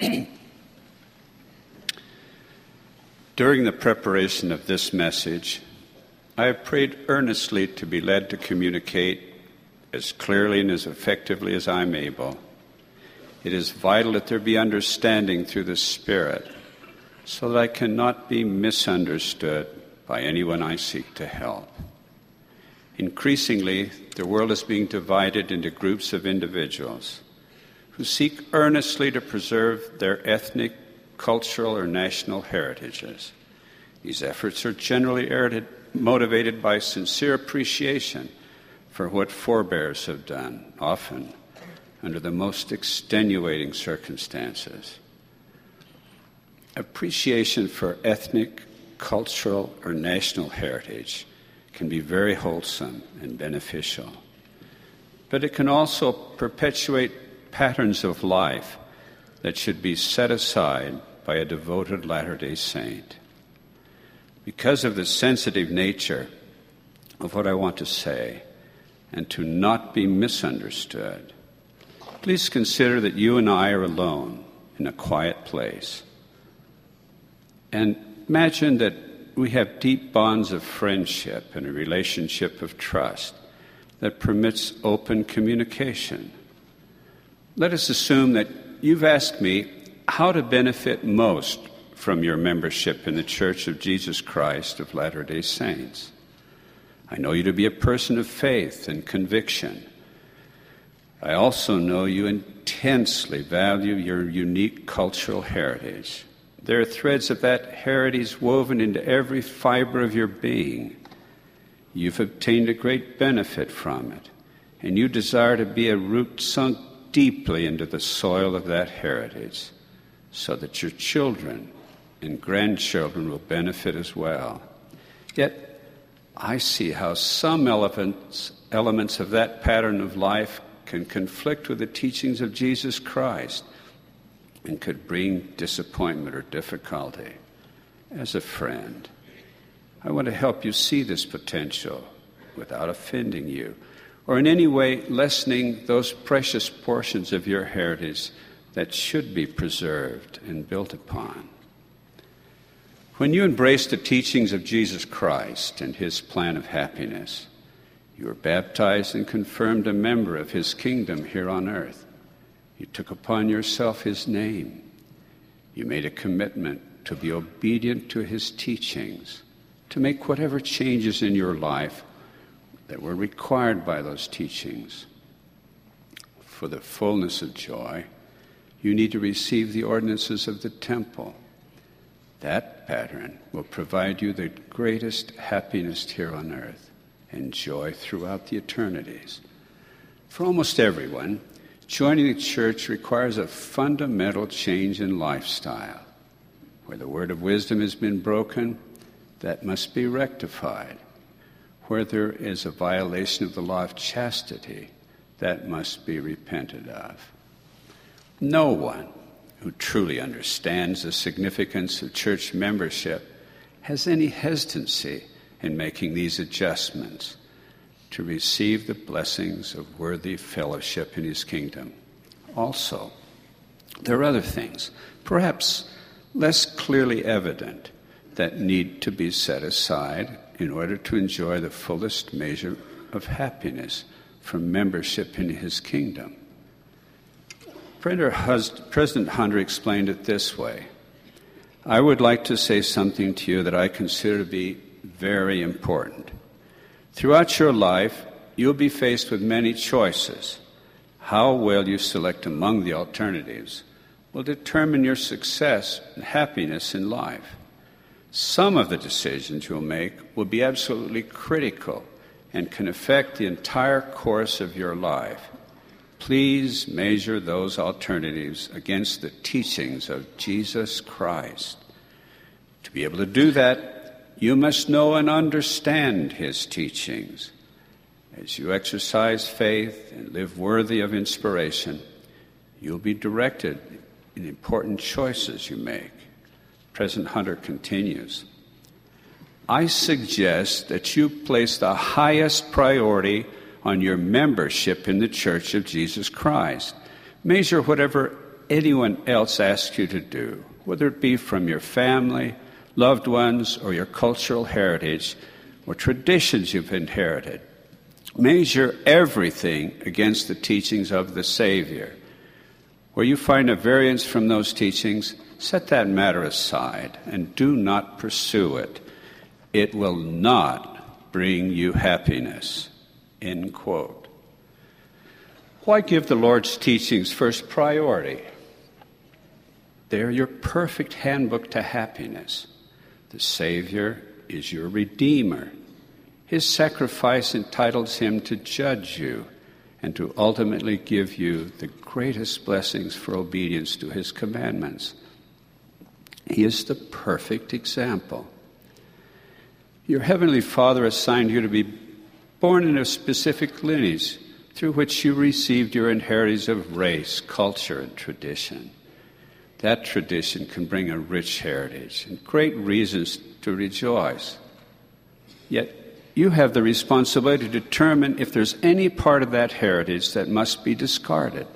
During the preparation of this message, I have prayed earnestly to be led to communicate as clearly and as effectively as I'm able. It is vital that there be understanding through the Spirit so that I cannot be misunderstood by anyone I seek to help. Increasingly, the world is being divided into groups of individuals who seek earnestly to preserve their ethnic, cultural, or national heritages. These efforts are generally motivated by sincere appreciation for what forebears have done, often under the most extenuating circumstances. Appreciation for ethnic, cultural, or national heritage can be very wholesome and beneficial. But it can also perpetuate patterns of life that should be set aside by a devoted Latter day Saint. Because of the sensitive nature of what I want to say, and to not be misunderstood, please consider that you and I are alone in a quiet place. And imagine that we have deep bonds of friendship and a relationship of trust that permits open communication. Let us assume that you've asked me how to benefit most from your membership in the Church of Jesus Christ of Latter day Saints. I know you to be a person of faith and conviction. I also know you intensely value your unique cultural heritage. There are threads of that heritage woven into every fiber of your being. You've obtained a great benefit from it, and you desire to be a root sunk deeply into the soil of that heritage so that your children and grandchildren will benefit as well. Yet, I see how some elements, elements of that pattern of life can conflict with the teachings of Jesus Christ and could bring disappointment or difficulty. As a friend, I want to help you see this potential without offending you or in any way lessening those precious portions of your heritage that should be preserved and built upon. When you embrace the teachings of Jesus Christ and his plan of happiness, you are baptized and confirmed a member of his kingdom here on earth. You took upon yourself his name. You made a commitment to be obedient to his teachings, to make whatever changes in your life that were required by those teachings. For the fullness of joy, you need to receive the ordinances of the temple. That pattern will provide you the greatest happiness here on earth and joy throughout the eternities. For almost everyone, Joining the church requires a fundamental change in lifestyle. Where the word of wisdom has been broken, that must be rectified. Where there is a violation of the law of chastity, that must be repented of. No one who truly understands the significance of church membership has any hesitancy in making these adjustments to receive the blessings of worthy fellowship in his kingdom. Also, there are other things, perhaps less clearly evident, that need to be set aside in order to enjoy the fullest measure of happiness from membership in his kingdom. President Hunter explained it this way I would like to say something to you that I consider to be very important. Throughout your life, you'll be faced with many choices. How well you select among the alternatives will determine your success and happiness in life. Some of the decisions you'll make will be absolutely critical and can affect the entire course of your life. Please measure those alternatives against the teachings of Jesus Christ. To be able to do that, you must know and understand his teachings. As you exercise faith and live worthy of inspiration, you'll be directed in important choices you make. President Hunter continues I suggest that you place the highest priority on your membership in the Church of Jesus Christ. Measure whatever anyone else asks you to do, whether it be from your family, loved ones, or your cultural heritage, or traditions you've inherited. Measure everything against the teachings of the Savior. Where you find a variance from those teachings, set that matter aside and do not pursue it. It will not bring you happiness. End quote. Why give the Lord's teachings first priority? They're your perfect handbook to happiness. The Savior is your Redeemer. His sacrifice entitles him to judge you and to ultimately give you the greatest blessings for obedience to his commandments. He is the perfect example. Your Heavenly Father assigned you to be born in a specific lineage through which you received your inheritance of race, culture, and tradition. That tradition can bring a rich heritage and great reasons to rejoice. Yet you have the responsibility to determine if there's any part of that heritage that must be discarded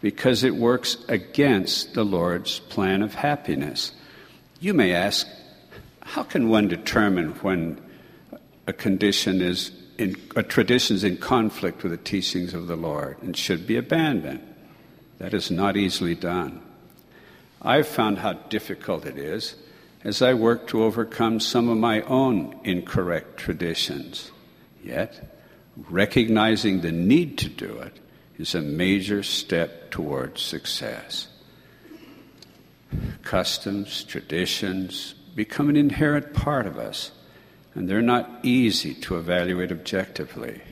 because it works against the Lord's plan of happiness. You may ask, how can one determine when a condition is in, a tradition is in conflict with the teachings of the Lord and should be abandoned? That is not easily done. I've found how difficult it is as I work to overcome some of my own incorrect traditions. Yet, recognizing the need to do it is a major step towards success. Customs, traditions become an inherent part of us, and they're not easy to evaluate objectively.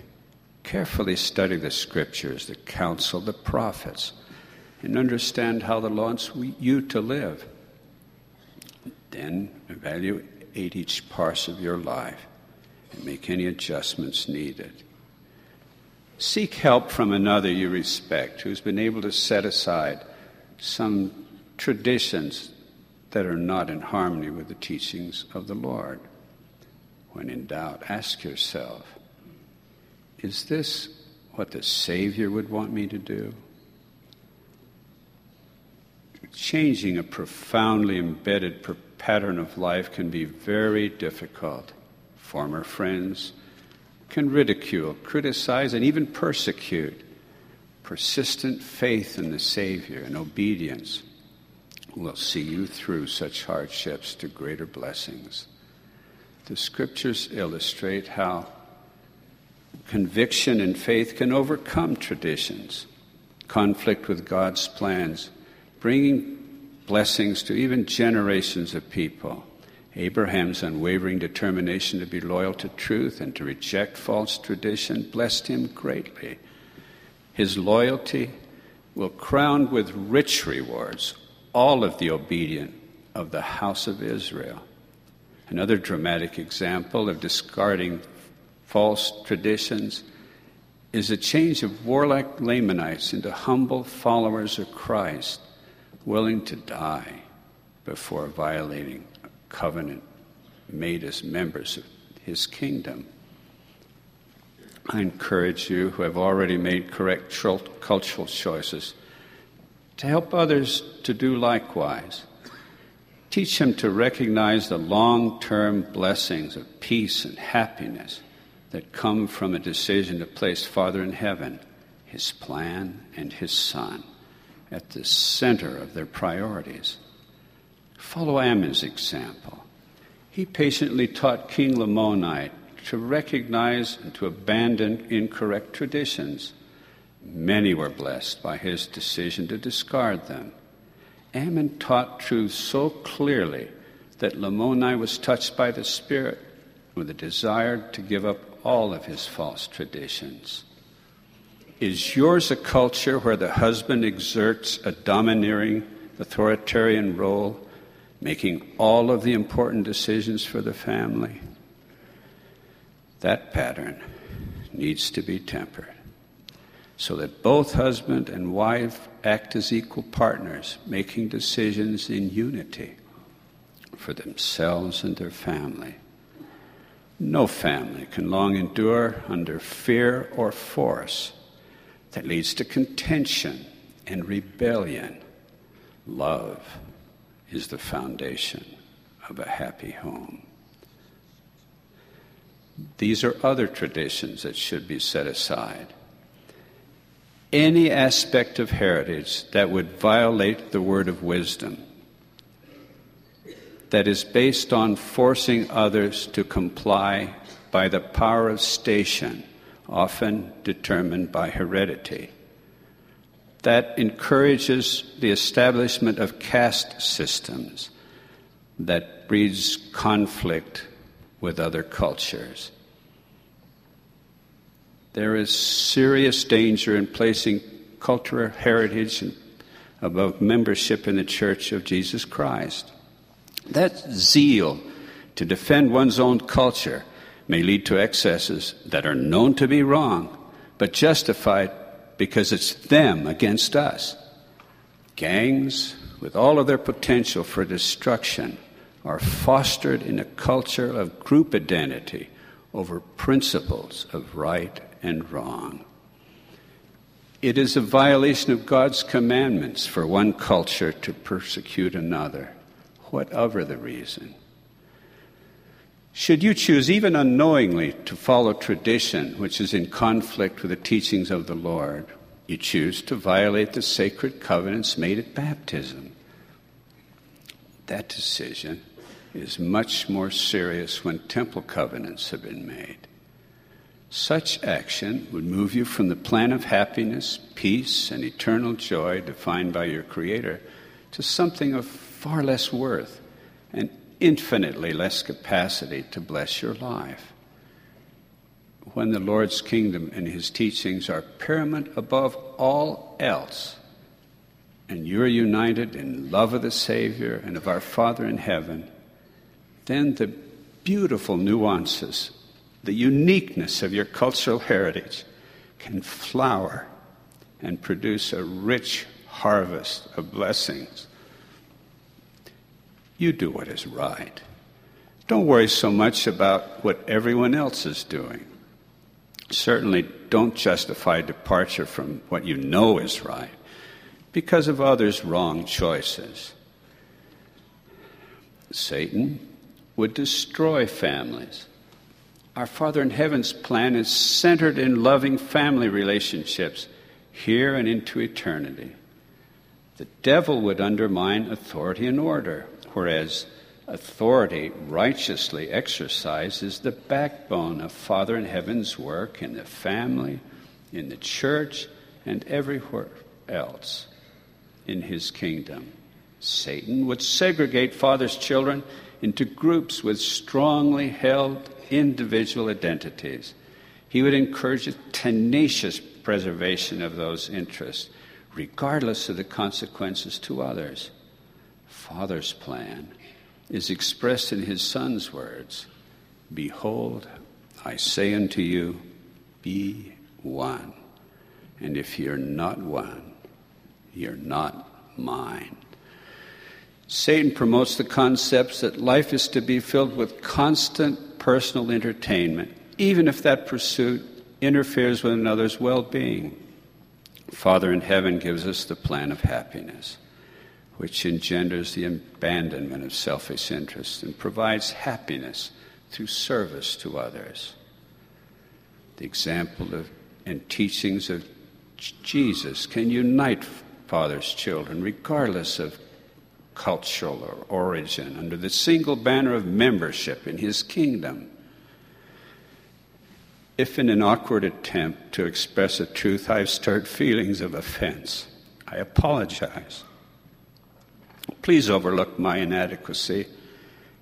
Carefully study the scriptures, the counsel, the prophets, and understand how the Lord wants you to live. Then evaluate each part of your life and make any adjustments needed. Seek help from another you respect who's been able to set aside some traditions that are not in harmony with the teachings of the Lord. When in doubt, ask yourself is this what the Savior would want me to do? Changing a profoundly embedded pattern of life can be very difficult. Former friends can ridicule, criticize, and even persecute. Persistent faith in the Savior and obedience will see you through such hardships to greater blessings. The scriptures illustrate how conviction and faith can overcome traditions, conflict with God's plans, bringing blessings to even generations of people. Abraham's unwavering determination to be loyal to truth and to reject false tradition blessed him greatly. His loyalty will crown with rich rewards all of the obedient of the house of Israel. Another dramatic example of discarding false traditions is the change of warlike Lamanites into humble followers of Christ willing to die before violating a covenant made as members of his kingdom. I encourage you who have already made correct cultural choices to help others to do likewise. Teach them to recognize the long term blessings of peace and happiness that come from a decision to place Father in heaven, His plan, and His Son at the center of their priorities. Follow Ammon's example. He patiently taught King Lamoni to recognize and to abandon incorrect traditions. Many were blessed by his decision to discard them. Ammon taught truth so clearly that Lamoni was touched by the Spirit with a desire to give up all of his false traditions. Is yours a culture where the husband exerts a domineering, authoritarian role, making all of the important decisions for the family? That pattern needs to be tempered so that both husband and wife act as equal partners, making decisions in unity for themselves and their family. No family can long endure under fear or force that leads to contention and rebellion Love is the foundation of a happy home. These are other traditions that should be set aside. Any aspect of heritage that would violate the word of wisdom, that is based on forcing others to comply by the power of station, often determined by heredity, that encourages the establishment of caste systems that breeds conflict with other cultures. There is serious danger in placing cultural heritage above membership in the Church of Jesus Christ. That zeal to defend one's own culture may lead to excesses that are known to be wrong, but justified because it's them against us. Gangs, with all of their potential for destruction, are fostered in a culture of group identity over principles of right and wrong. It is a violation of God's commandments for one culture to persecute another, whatever the reason. Should you choose, even unknowingly, to follow tradition which is in conflict with the teachings of the Lord, you choose to violate the sacred covenants made at baptism. That decision is much more serious when temple covenants have been made. Such action would move you from the plan of happiness, peace, and eternal joy defined by your Creator to something of far less worth and infinitely less capacity to bless your life. When the Lord's kingdom and His teachings are paramount above all else, and you are united in love of the Savior and of our Father in heaven, then the beautiful nuances, the uniqueness of your cultural heritage can flower and produce a rich harvest of blessings. You do what is right. Don't worry so much about what everyone else is doing. Certainly don't justify departure from what you know is right because of others' wrong choices. Satan would destroy families. Our Father in Heaven's plan is centered in loving family relationships here and into eternity. The devil would undermine authority and order, whereas authority righteously exercised is the backbone of Father in Heaven's work in the family, in the church, and everywhere else in his kingdom. Satan would segregate Father's children into groups with strongly held individual identities. He would encourage a tenacious preservation of those interests, regardless of the consequences to others. Father's plan is expressed in his Son's words Behold, I say unto you, be one. And if you're not one, you're not mine. Satan promotes the concepts that life is to be filled with constant personal entertainment, even if that pursuit interferes with another's well being. Father in heaven gives us the plan of happiness, which engenders the abandonment of selfish interests and provides happiness through service to others. The example of and teachings of Jesus can unite Father's children, regardless of cultural or origin, under the single banner of membership in his kingdom. If in an awkward attempt to express a truth I've stirred feelings of offense, I apologize. Please overlook my inadequacy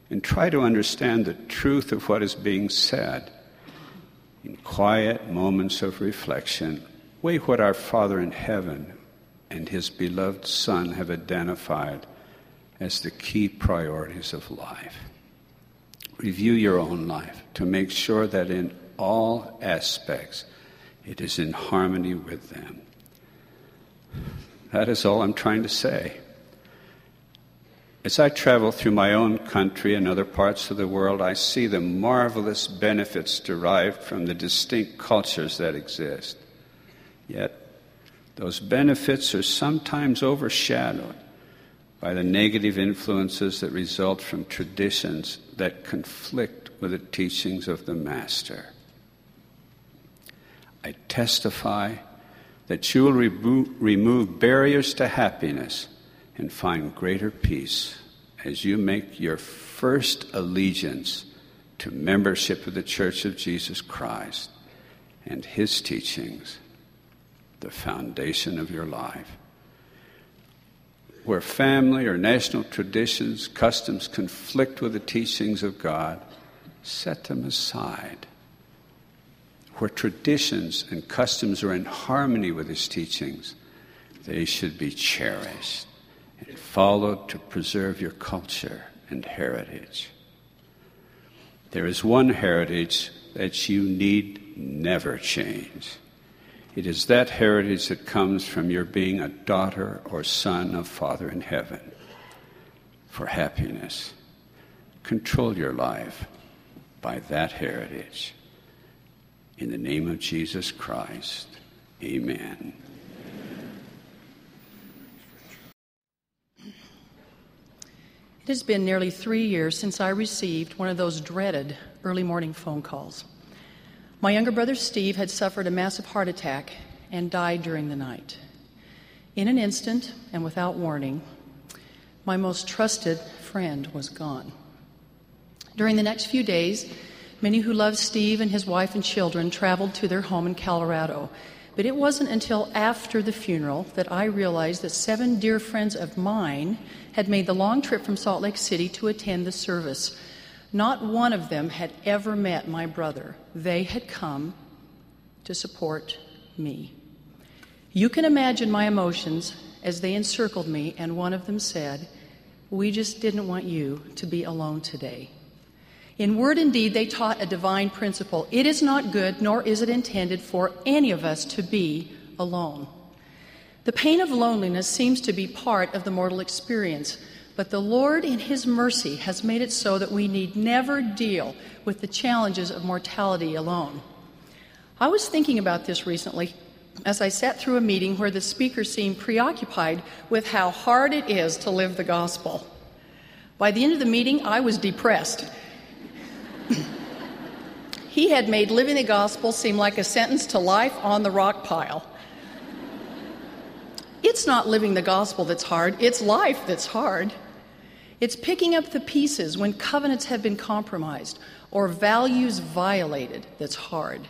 and try to understand the truth of what is being said. In quiet moments of reflection, weigh what our Father in heaven and his beloved Son have identified as the key priorities of life. Review your own life to make sure that in all aspects it is in harmony with them. That is all I'm trying to say. As I travel through my own country and other parts of the world, I see the marvelous benefits derived from the distinct cultures that exist. Yet, those benefits are sometimes overshadowed by the negative influences that result from traditions that conflict with the teachings of the Master. I testify that you will remo- remove barriers to happiness and find greater peace as you make your first allegiance to membership of the Church of Jesus Christ and His teachings, the foundation of your life where family or national traditions, customs conflict with the teachings of God, set them aside. Where traditions and customs are in harmony with His teachings, they should be cherished and followed to preserve your culture and heritage. There is one heritage that you need never change it is that heritage that comes from your being a daughter or son of Father in heaven. For happiness, control your life by that heritage. In the name of Jesus Christ, amen. It has been nearly three years since I received one of those dreaded early morning phone calls. My younger brother Steve had suffered a massive heart attack and died during the night. In an instant and without warning, my most trusted friend was gone. During the next few days, many who loved Steve and his wife and children traveled to their home in Colorado. But it wasn't until after the funeral that I realized that seven dear friends of mine had made the long trip from Salt Lake City to attend the service. Not one of them had ever met my brother. They had come to support me. You can imagine my emotions as they encircled me, and one of them said, We just didn't want you to be alone today. In word and deed, they taught a divine principle. It is not good, nor is it intended for any of us to be alone. The pain of loneliness seems to be part of the mortal experience. But the Lord, in His mercy, has made it so that we need never deal with the challenges of mortality alone. I was thinking about this recently as I sat through a meeting where the speaker seemed preoccupied with how hard it is to live the gospel. By the end of the meeting, I was depressed. he had made living the gospel seem like a sentence to life on the rock pile. It's not living the gospel that's hard, it's life that's hard. It's picking up the pieces when covenants have been compromised or values violated that's hard.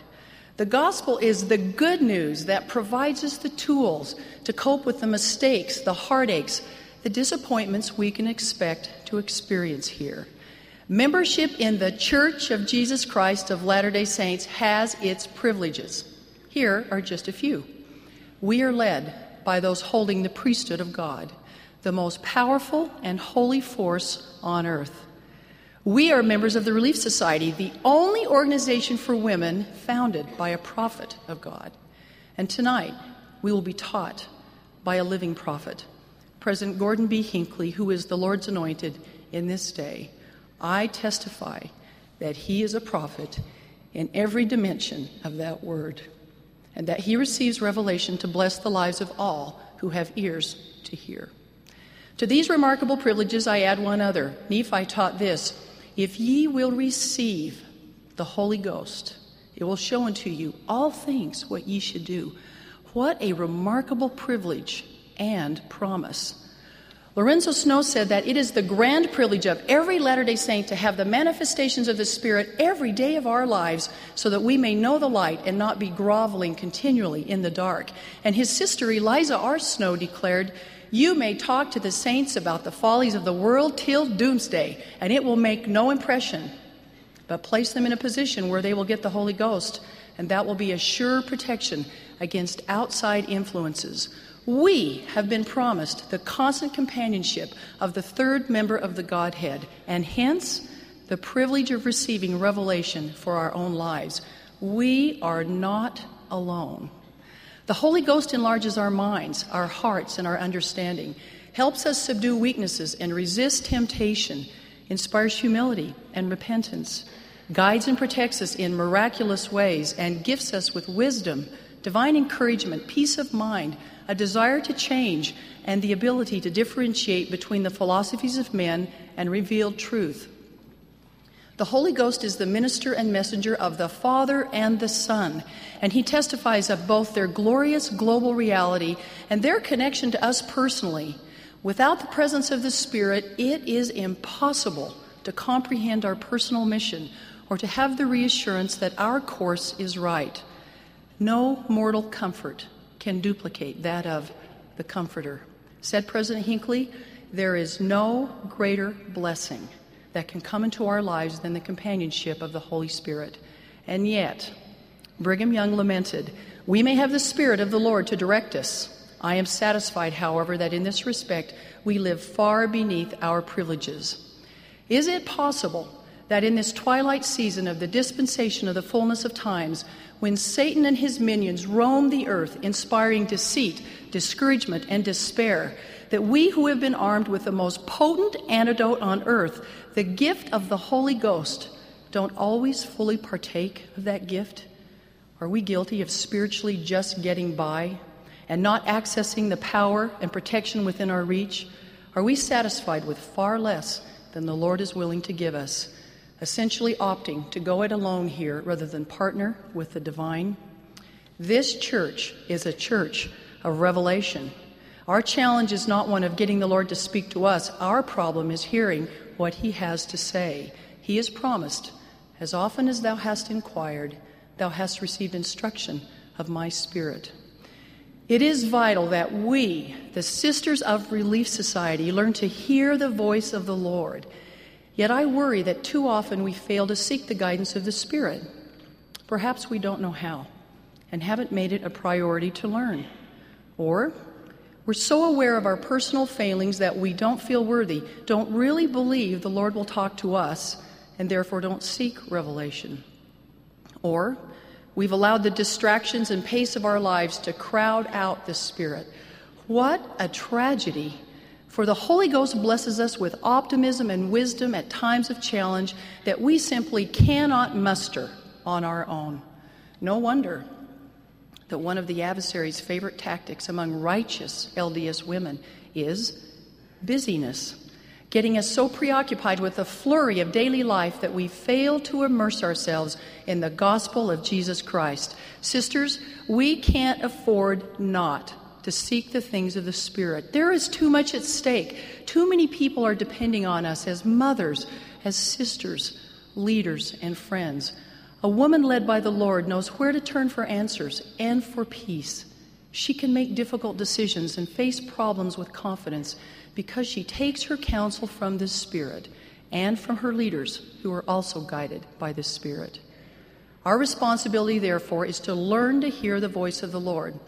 The gospel is the good news that provides us the tools to cope with the mistakes, the heartaches, the disappointments we can expect to experience here. Membership in the Church of Jesus Christ of Latter day Saints has its privileges. Here are just a few. We are led by those holding the priesthood of God the most powerful and holy force on earth. We are members of the Relief Society, the only organization for women founded by a prophet of God. And tonight, we will be taught by a living prophet, President Gordon B. Hinckley, who is the Lord's anointed in this day. I testify that he is a prophet in every dimension of that word, and that he receives revelation to bless the lives of all who have ears to hear. To these remarkable privileges I add one other. Nephi taught this If ye will receive the Holy Ghost, it will show unto you all things what ye should do. What a remarkable privilege and promise. Lorenzo Snow said that it is the grand privilege of every Latter day Saint to have the manifestations of the Spirit every day of our lives so that we may know the light and not be groveling continually in the dark. And his sister Eliza R. Snow declared, you may talk to the saints about the follies of the world till doomsday, and it will make no impression. But place them in a position where they will get the Holy Ghost, and that will be a sure protection against outside influences. We have been promised the constant companionship of the third member of the Godhead, and hence the privilege of receiving revelation for our own lives. We are not alone. The Holy Ghost enlarges our minds, our hearts, and our understanding, helps us subdue weaknesses and resist temptation, inspires humility and repentance, guides and protects us in miraculous ways, and gifts us with wisdom, divine encouragement, peace of mind, a desire to change, and the ability to differentiate between the philosophies of men and revealed truth. The Holy Ghost is the minister and messenger of the Father and the Son, and he testifies of both their glorious global reality and their connection to us personally. Without the presence of the Spirit, it is impossible to comprehend our personal mission or to have the reassurance that our course is right. No mortal comfort can duplicate that of the Comforter. Said President Hinckley, there is no greater blessing that can come into our lives than the companionship of the Holy Spirit. And yet, Brigham Young lamented, We may have the Spirit of the Lord to direct us. I am satisfied, however, that in this respect we live far beneath our privileges. Is it possible that in this twilight season of the dispensation of the fullness of times, when Satan and his minions roam the earth, inspiring deceit, discouragement, and despair, that we who have been armed with the most potent antidote on earth, the gift of the Holy Ghost, don't always fully partake of that gift? Are we guilty of spiritually just getting by and not accessing the power and protection within our reach? Are we satisfied with far less than the Lord is willing to give us? essentially opting to go it alone here rather than partner with the divine. This church is a church of revelation. Our challenge is not one of getting the Lord to speak to us. Our problem is hearing what He has to say. He has promised, As often as thou hast inquired, thou hast received instruction of my Spirit. It is vital that we, the Sisters of Relief Society, learn to hear the voice of the Lord Yet I worry that too often we fail to seek the guidance of the Spirit. Perhaps we don't know how and haven't made it a priority to learn. Or we're so aware of our personal failings that we don't feel worthy, don't really believe the Lord will talk to us, and therefore don't seek revelation. Or we've allowed the distractions and pace of our lives to crowd out the Spirit. What a tragedy for the Holy Ghost blesses us with optimism and wisdom at times of challenge that we simply cannot muster on our own. No wonder that one of the adversary's favorite tactics among righteous LDS women is busyness, getting us so preoccupied with the flurry of daily life that we fail to immerse ourselves in the gospel of Jesus Christ. Sisters, we can't afford not to seek the things of the Spirit. There is too much at stake. Too many people are depending on us as mothers, as sisters, leaders, and friends. A woman led by the Lord knows where to turn for answers and for peace. She can make difficult decisions and face problems with confidence because she takes her counsel from the Spirit and from her leaders who are also guided by the Spirit. Our responsibility, therefore, is to learn to hear the voice of the Lord.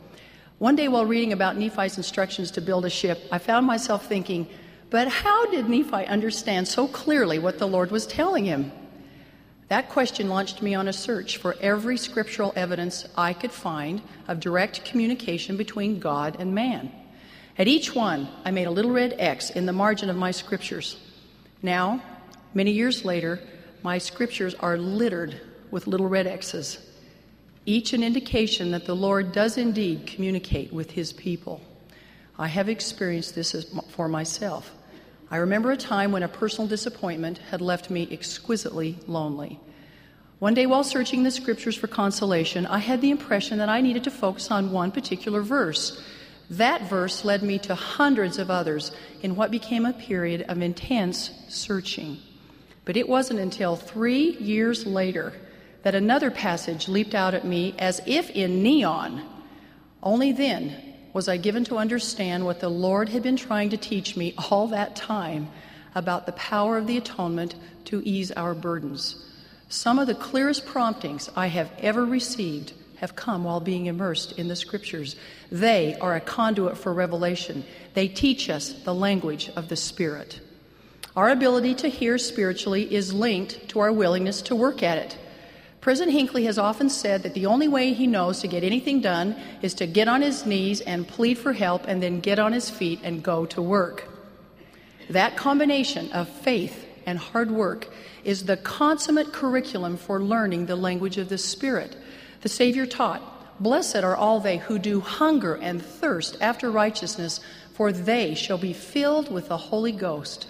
One day, while reading about Nephi's instructions to build a ship, I found myself thinking, but how did Nephi understand so clearly what the Lord was telling him? That question launched me on a search for every scriptural evidence I could find of direct communication between God and man. At each one, I made a little red X in the margin of my scriptures. Now, many years later, my scriptures are littered with little red X's each an indication that the Lord does indeed communicate with his people. I have experienced this for myself. I remember a time when a personal disappointment had left me exquisitely lonely. One day, while searching the scriptures for consolation, I had the impression that I needed to focus on one particular verse. That verse led me to hundreds of others in what became a period of intense searching. But it wasn't until three years later that another passage leaped out at me as if in neon. Only then was I given to understand what the Lord had been trying to teach me all that time about the power of the atonement to ease our burdens. Some of the clearest promptings I have ever received have come while being immersed in the scriptures. They are a conduit for revelation. They teach us the language of the Spirit. Our ability to hear spiritually is linked to our willingness to work at it. President Hinckley has often said that the only way he knows to get anything done is to get on his knees and plead for help and then get on his feet and go to work. That combination of faith and hard work is the consummate curriculum for learning the language of the Spirit. The Savior taught, Blessed are all they who do hunger and thirst after righteousness, for they shall be filled with the Holy Ghost.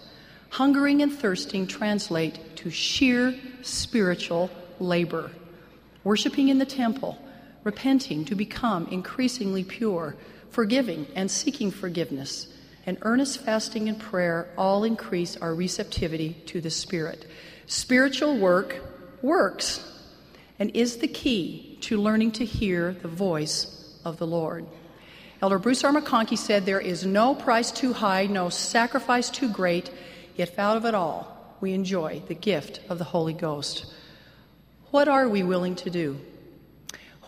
Hungering and thirsting translate to sheer spiritual labor. Worshipping in the temple, repenting to become increasingly pure, forgiving and seeking forgiveness, and earnest fasting and prayer all increase our receptivity to the Spirit. Spiritual work works and is the key to learning to hear the voice of the Lord. Elder Bruce R. McConkie said, There is no price too high, no sacrifice too great, yet out of it all, we enjoy the gift of the Holy Ghost. What are we willing to do?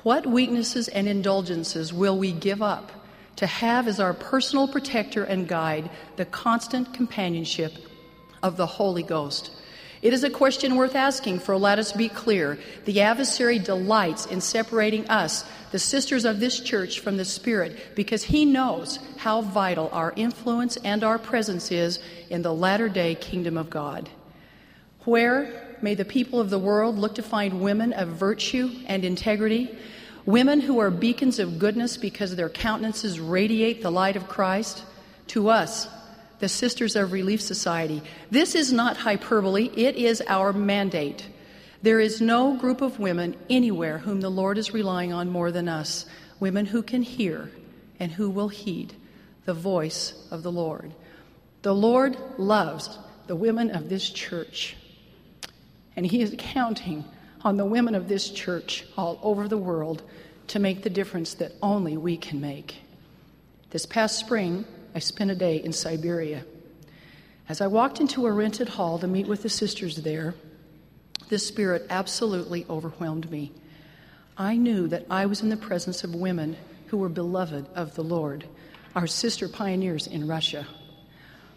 What weaknesses and indulgences will we give up to have as our personal protector and guide the constant companionship of the Holy Ghost? It is a question worth asking, for let us be clear the adversary delights in separating us, the sisters of this church, from the Spirit, because he knows how vital our influence and our presence is in the latter day kingdom of God. Where may the people of the world look to find women of virtue and integrity, women who are beacons of goodness because their countenances radiate the light of Christ? To us, the Sisters of Relief Society. This is not hyperbole, it is our mandate. There is no group of women anywhere whom the Lord is relying on more than us, women who can hear and who will heed the voice of the Lord. The Lord loves the women of this church, and He is counting on the women of this church all over the world to make the difference that only we can make. This past spring, I spent a day in Siberia. As I walked into a rented hall to meet with the sisters there, the Spirit absolutely overwhelmed me. I knew that I was in the presence of women who were beloved of the Lord, our sister pioneers in Russia.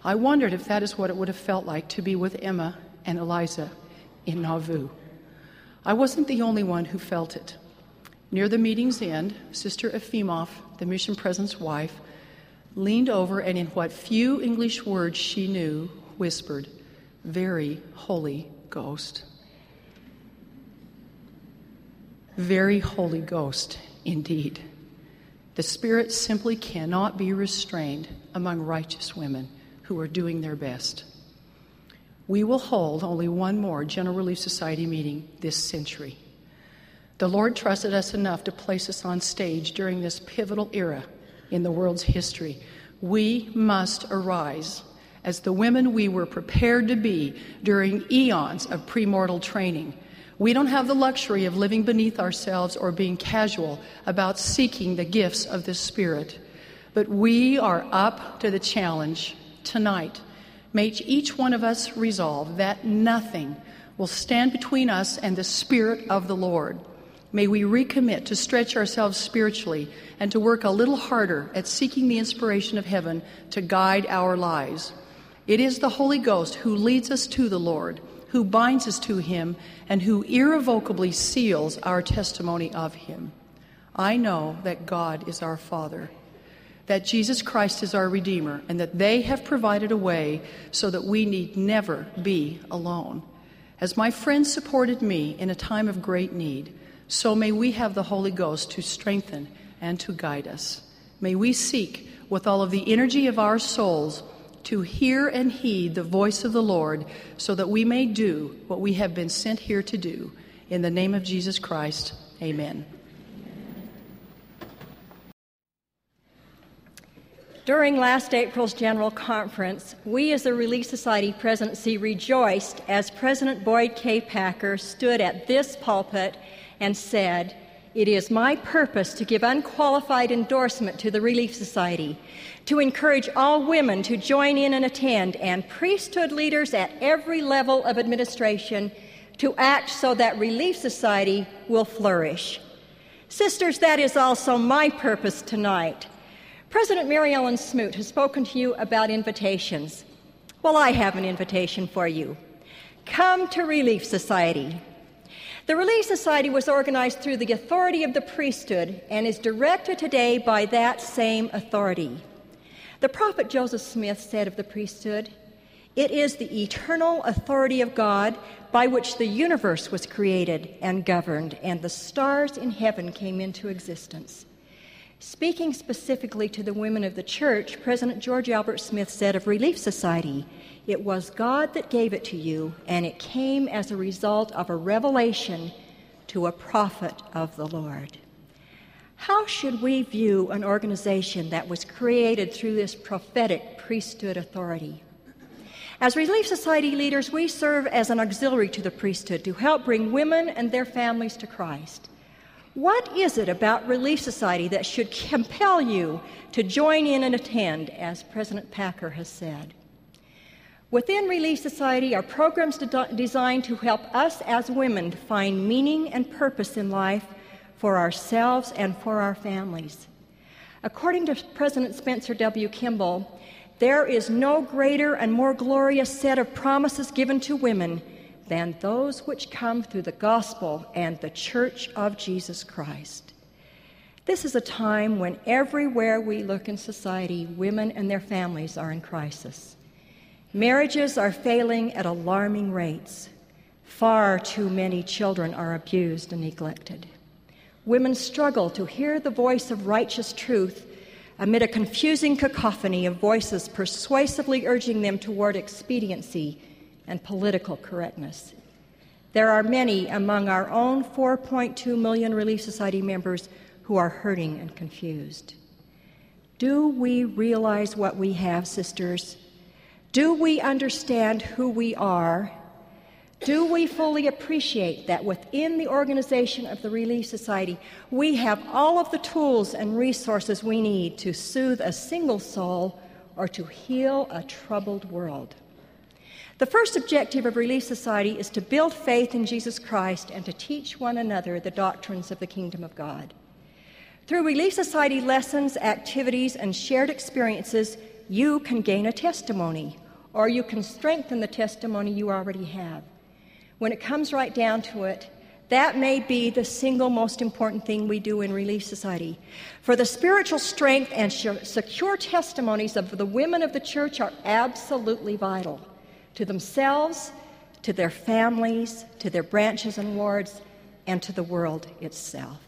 I wondered if that is what it would have felt like to be with Emma and Eliza in Nauvoo. I wasn't the only one who felt it. Near the meeting's end, Sister Efimov, the mission president's wife, leaned over and, in what few English words she knew, whispered, Very Holy Ghost. Very Holy Ghost, indeed. The Spirit simply cannot be restrained among righteous women who are doing their best. We will hold only one more General Relief Society meeting this century. The Lord trusted us enough to place us on stage during this pivotal era in the world's history. We must arise as the women we were prepared to be during eons of premortal training. We don't have the luxury of living beneath ourselves or being casual about seeking the gifts of the Spirit. But we are up to the challenge tonight. May each one of us resolve that nothing will stand between us and the Spirit of the Lord. May we recommit to stretch ourselves spiritually and to work a little harder at seeking the inspiration of heaven to guide our lives. It is the Holy Ghost who leads us to the Lord, who binds us to Him, and who irrevocably seals our testimony of Him. I know that God is our Father, that Jesus Christ is our Redeemer, and that they have provided a way so that we need never be alone. As my friends supported me in a time of great need, so may we have the Holy Ghost to strengthen and to guide us. May we seek with all of the energy of our souls to hear and heed the voice of the Lord so that we may do what we have been sent here to do. In the name of Jesus Christ, amen. During last April's General Conference, we as the Relief Society presidency rejoiced as President Boyd K. Packer stood at this pulpit and said, It is my purpose to give unqualified endorsement to the Relief Society, to encourage all women to join in and attend, and priesthood leaders at every level of administration to act so that Relief Society will flourish. Sisters, that is also my purpose tonight. President Mary Ellen Smoot has spoken to you about invitations. Well, I have an invitation for you. Come to Relief Society. The Relief Society was organized through the authority of the priesthood and is directed today by that same authority. The prophet Joseph Smith said of the priesthood, It is the eternal authority of God by which the universe was created and governed, and the stars in heaven came into existence. Speaking specifically to the women of the church, President George Albert Smith said of Relief Society, It was God that gave it to you, and it came as a result of a revelation to a prophet of the Lord. How should we view an organization that was created through this prophetic priesthood authority? As Relief Society leaders, we serve as an auxiliary to the priesthood to help bring women and their families to Christ. What is it about Relief Society that should compel you to join in and attend, as President Packer has said? Within Relief Society are programs de- designed to help us as women find meaning and purpose in life for ourselves and for our families. According to President Spencer W. Kimball, there is no greater and more glorious set of promises given to women than those which come through the gospel and the church of Jesus Christ. This is a time when everywhere we look in society, women and their families are in crisis. Marriages are failing at alarming rates. Far too many children are abused and neglected. Women struggle to hear the voice of righteous truth amid a confusing cacophony of voices persuasively urging them toward expediency and political correctness. There are many among our own 4.2 million Relief Society members who are hurting and confused. Do we realize what we have, sisters? Do we understand who we are? Do we fully appreciate that within the organization of the Relief Society, we have all of the tools and resources we need to soothe a single soul or to heal a troubled world? The first objective of Relief Society is to build faith in Jesus Christ and to teach one another the doctrines of the kingdom of God. Through Relief Society lessons, activities, and shared experiences, you can gain a testimony, or you can strengthen the testimony you already have. When it comes right down to it, that may be the single most important thing we do in Relief Society. For the spiritual strength and secure testimonies of the women of the church are absolutely vital to themselves, to their families, to their branches and wards, and to the world itself.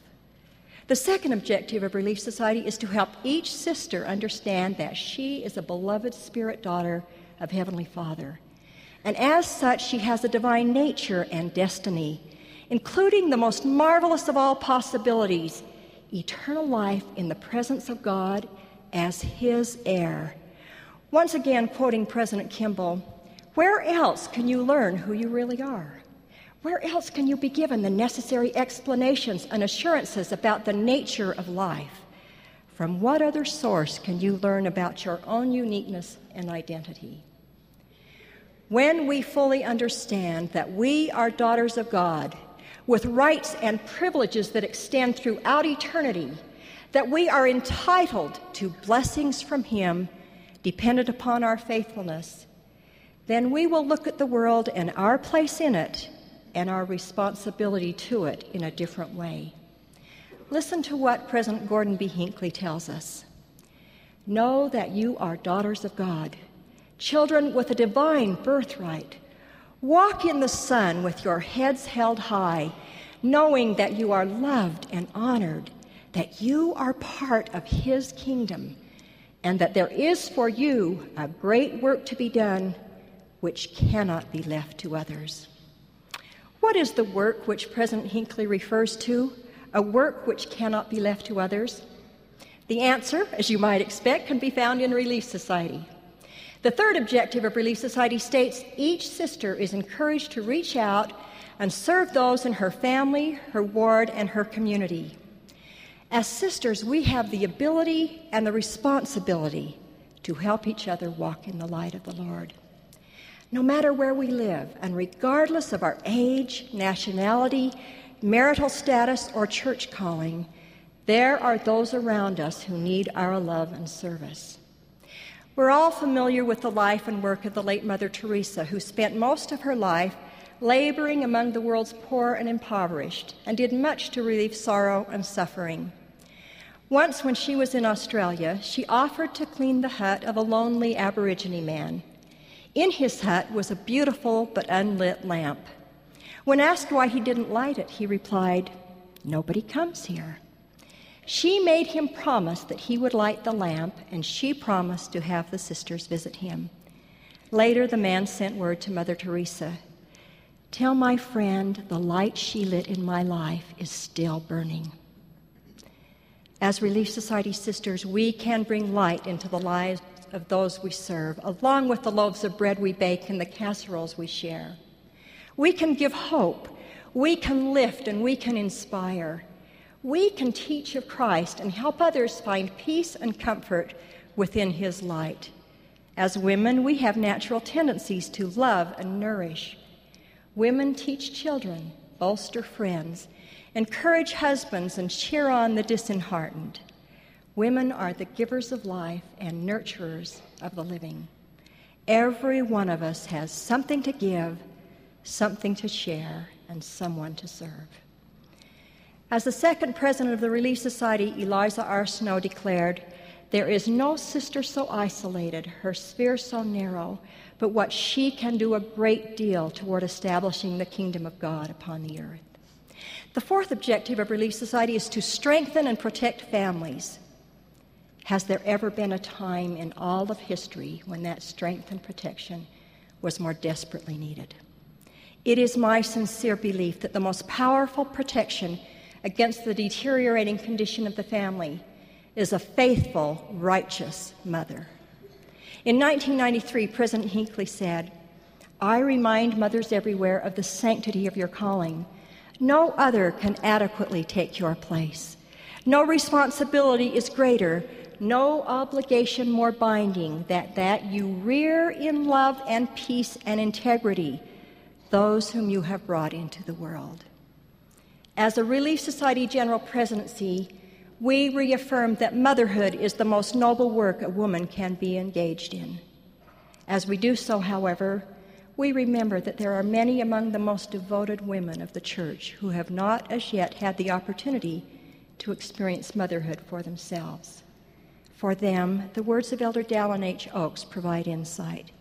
The second objective of Relief Society is to help each sister understand that she is a beloved spirit daughter of Heavenly Father. And as such, she has a divine nature and destiny, including the most marvelous of all possibilities eternal life in the presence of God as His heir. Once again, quoting President Kimball, where else can you learn who you really are? Where else can you be given the necessary explanations and assurances about the nature of life? From what other source can you learn about your own uniqueness and identity? When we fully understand that we are daughters of God, with rights and privileges that extend throughout eternity, that we are entitled to blessings from Him dependent upon our faithfulness, then we will look at the world and our place in it and our responsibility to it in a different way. Listen to what President Gordon B. Hinckley tells us. Know that you are daughters of God, children with a divine birthright. Walk in the sun with your heads held high, knowing that you are loved and honored, that you are part of His kingdom, and that there is for you a great work to be done which cannot be left to others. What is the work which President Hinckley refers to? A work which cannot be left to others? The answer, as you might expect, can be found in Relief Society. The third objective of Relief Society states each sister is encouraged to reach out and serve those in her family, her ward, and her community. As sisters, we have the ability and the responsibility to help each other walk in the light of the Lord no matter where we live, and regardless of our age, nationality, marital status, or church calling, there are those around us who need our love and service. We're all familiar with the life and work of the late Mother Teresa, who spent most of her life laboring among the world's poor and impoverished and did much to relieve sorrow and suffering. Once, when she was in Australia, she offered to clean the hut of a lonely Aborigine man. In his hut was a beautiful but unlit lamp. When asked why he didn't light it, he replied, Nobody comes here. She made him promise that he would light the lamp, and she promised to have the sisters visit him. Later, the man sent word to Mother Teresa Tell my friend the light she lit in my life is still burning. As Relief Society sisters, we can bring light into the lives of those we serve, along with the loaves of bread we bake and the casseroles we share. We can give hope, we can lift, and we can inspire. We can teach of Christ and help others find peace and comfort within His light. As women, we have natural tendencies to love and nourish. Women teach children, bolster friends, encourage husbands, and cheer on the disheartened. Women are the givers of life and nurturers of the living. Every one of us has something to give, something to share, and someone to serve. As the second president of the Relief Society, Eliza R. Snow, declared, there is no sister so isolated, her sphere so narrow, but what she can do a great deal toward establishing the kingdom of God upon the earth. The fourth objective of Relief Society is to strengthen and protect families. Has there ever been a time in all of history when that strength and protection was more desperately needed? It is my sincere belief that the most powerful protection against the deteriorating condition of the family is a faithful, righteous mother. In 1993, President Hinckley said, I remind mothers everywhere of the sanctity of your calling. No other can adequately take your place. No responsibility is greater, no obligation more binding than that you rear in love and peace and integrity those whom you have brought into the world. As a Relief Society General Presidency, we reaffirm that motherhood is the most noble work a woman can be engaged in. As we do so, however, we remember that there are many among the most devoted women of the church who have not as yet had the opportunity to experience motherhood for themselves. For them, the words of Elder Dallin H. Oaks provide insight.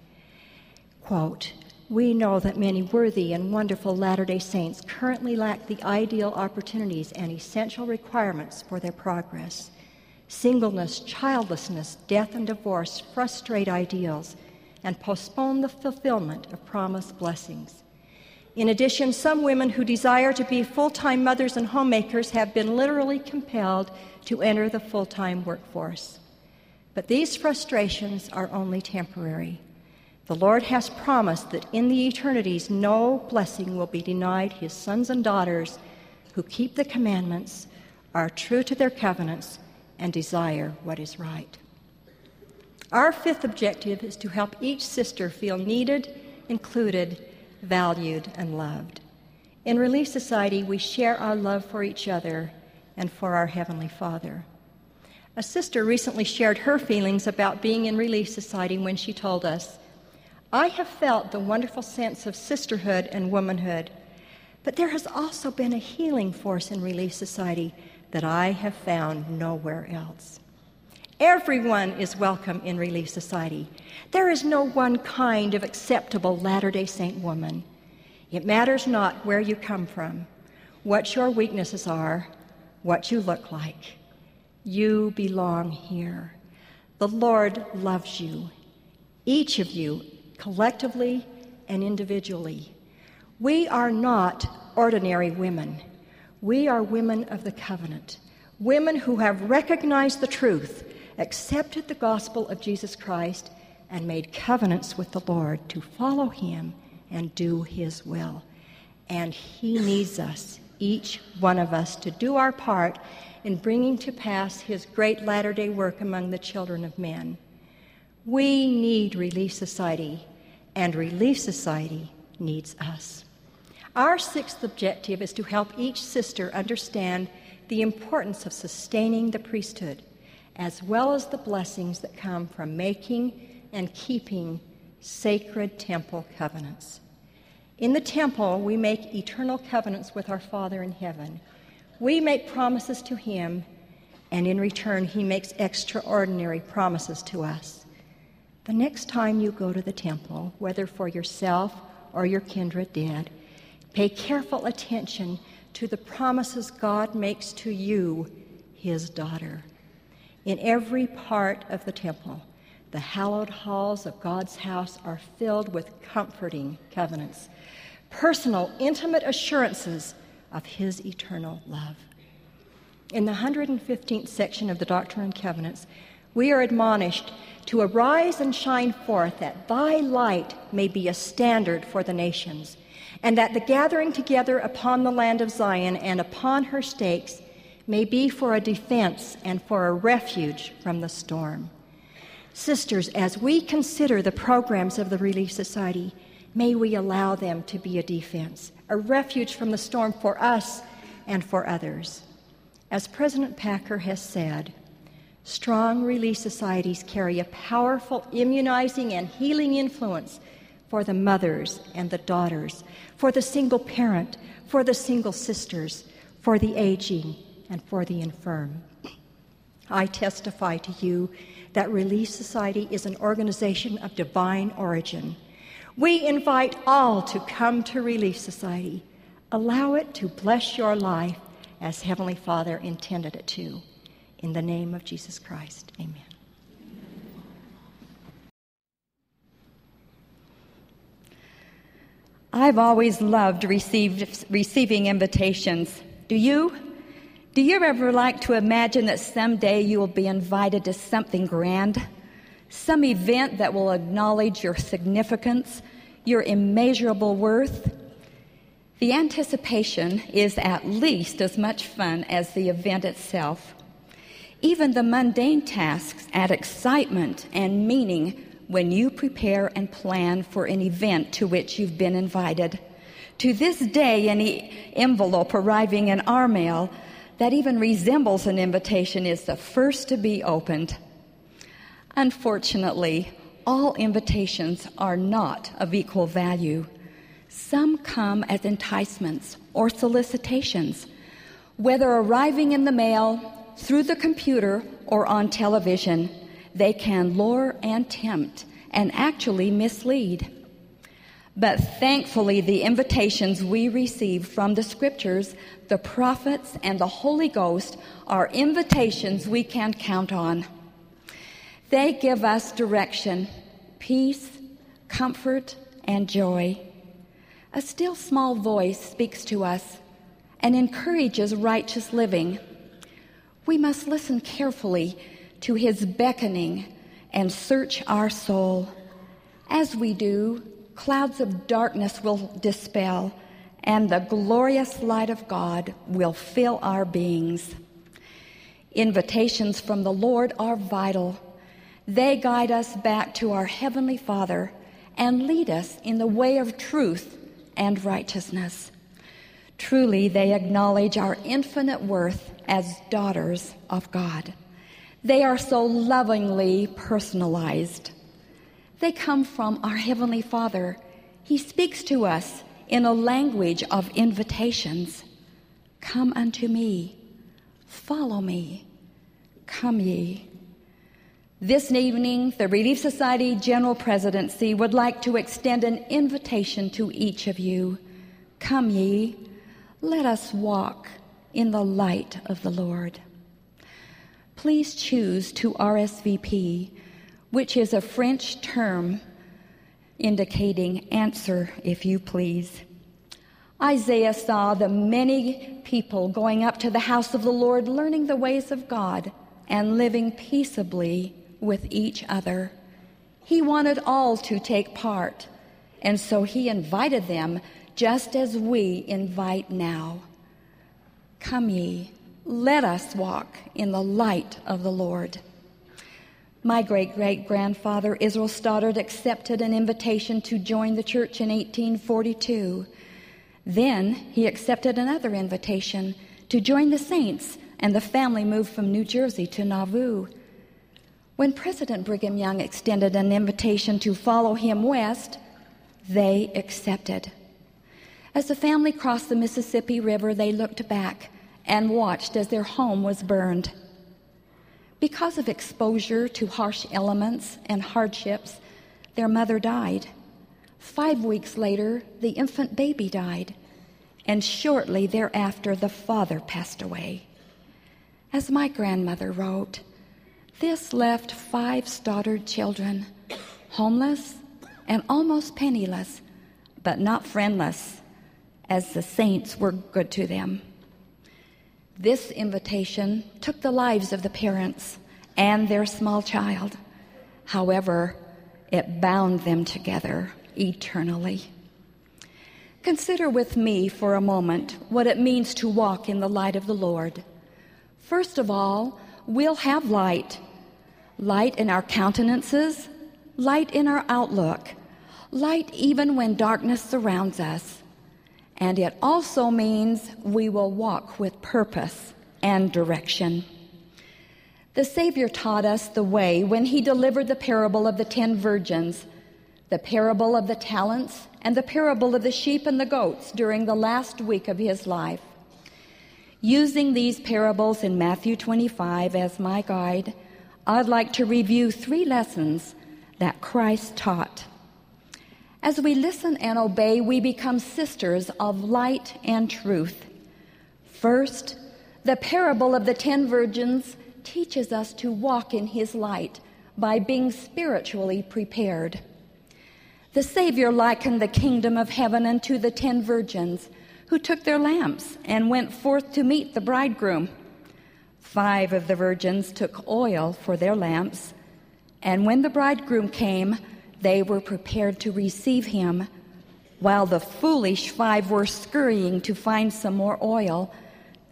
Quote, we know that many worthy and wonderful Latter day Saints currently lack the ideal opportunities and essential requirements for their progress. Singleness, childlessness, death, and divorce frustrate ideals and postpone the fulfillment of promised blessings. In addition, some women who desire to be full time mothers and homemakers have been literally compelled to enter the full time workforce. But these frustrations are only temporary. The Lord has promised that in the eternities no blessing will be denied his sons and daughters who keep the commandments, are true to their covenants, and desire what is right. Our fifth objective is to help each sister feel needed, included, valued, and loved. In Relief Society, we share our love for each other and for our Heavenly Father. A sister recently shared her feelings about being in Relief Society when she told us, I have felt the wonderful sense of sisterhood and womanhood, but there has also been a healing force in Relief Society that I have found nowhere else. Everyone is welcome in Relief Society. There is no one kind of acceptable Latter day Saint woman. It matters not where you come from, what your weaknesses are, what you look like. You belong here. The Lord loves you. Each of you collectively and individually. We are not ordinary women. We are women of the covenant, women who have recognized the truth, accepted the gospel of Jesus Christ, and made covenants with the Lord to follow him and do his will. And he needs us, each one of us, to do our part in bringing to pass his great latter day work among the children of men. We need Relief Society and Relief Society needs us. Our sixth objective is to help each sister understand the importance of sustaining the priesthood, as well as the blessings that come from making and keeping sacred temple covenants. In the temple, we make eternal covenants with our Father in heaven. We make promises to Him, and in return, He makes extraordinary promises to us. The next time you go to the temple, whether for yourself or your kindred dead, pay careful attention to the promises God makes to you, his daughter. In every part of the temple, the hallowed halls of God's house are filled with comforting covenants, personal, intimate assurances of his eternal love. In the 115th section of the Doctrine and Covenants, we are admonished to arise and shine forth that thy light may be a standard for the nations, and that the gathering together upon the land of Zion and upon her stakes may be for a defense and for a refuge from the storm. Sisters, as we consider the programs of the Relief Society, may we allow them to be a defense, a refuge from the storm for us and for others. As President Packer has said, strong relief societies carry a powerful immunizing and healing influence for the mothers and the daughters, for the single parent, for the single sisters, for the aging, and for the infirm. I testify to you that Relief Society is an organization of divine origin. We invite all to come to Relief Society. Allow it to bless your life as Heavenly Father intended it to. In the name of Jesus Christ, amen. I've always loved received, receiving invitations. Do you? Do you ever like to imagine that someday you will be invited to something grand? Some event that will acknowledge your significance, your immeasurable worth? The anticipation is at least as much fun as the event itself. Even the mundane tasks add excitement and meaning when you prepare and plan for an event to which you've been invited. To this day, any envelope arriving in our mail that even resembles an invitation is the first to be opened. Unfortunately, all invitations are not of equal value. Some come as enticements or solicitations, whether arriving in the mail, through the computer, or on television. They can lure and tempt and actually mislead. But thankfully, the invitations we receive from the scriptures, the prophets, and the Holy Ghost are invitations we can count on. They give us direction, peace, comfort, and joy. A still small voice speaks to us and encourages righteous living. We must listen carefully to his beckoning and search our soul. As we do, clouds of darkness will dispel and the glorious light of God will fill our beings. Invitations from the Lord are vital. They guide us back to our Heavenly Father and lead us in the way of truth and righteousness. Truly, they acknowledge our infinite worth as daughters of God. They are so lovingly personalized. They come from our Heavenly Father. He speaks to us in a language of invitations Come unto me, follow me, come ye. This evening, the Relief Society General Presidency would like to extend an invitation to each of you. Come ye, let us walk in the light of the Lord. Please choose to RSVP, which is a French term indicating answer if you please. Isaiah saw the many people going up to the house of the Lord, learning the ways of God and living peaceably with each other. He wanted all to take part, and so he invited them just as we invite now. Come ye, let us walk in the light of the Lord. My great great grandfather, Israel Stoddard, accepted an invitation to join the church in 1842. Then he accepted another invitation to join the saints, and the family moved from New Jersey to Nauvoo. When President Brigham Young extended an invitation to follow him west, they accepted. As the family crossed the Mississippi River, they looked back and watched as their home was burned. Because of exposure to harsh elements and hardships, their mother died. Five weeks later, the infant baby died, and shortly thereafter, the father passed away. As my grandmother wrote, this left five slaughtered children, homeless and almost penniless, but not friendless, as the saints were good to them. This invitation took the lives of the parents and their small child. However, it bound them together eternally. Consider with me for a moment what it means to walk in the light of the Lord. First of all, we'll have light light in our countenances, light in our outlook, light even when darkness surrounds us. And it also means we will walk with purpose and direction. The Savior taught us the way when he delivered the parable of the ten virgins, the parable of the talents, and the parable of the sheep and the goats during the last week of his life. Using these parables in Matthew 25 as my guide, I'd like to review three lessons that Christ taught. As we listen and obey, we become sisters of light and truth. First, the parable of the ten virgins teaches us to walk in his light by being spiritually prepared. The Savior likened the kingdom of heaven unto the ten virgins who took their lamps and went forth to meet the bridegroom. Five of the virgins took oil for their lamps, and when the bridegroom came, they were prepared to receive him, while the foolish five were scurrying to find some more oil.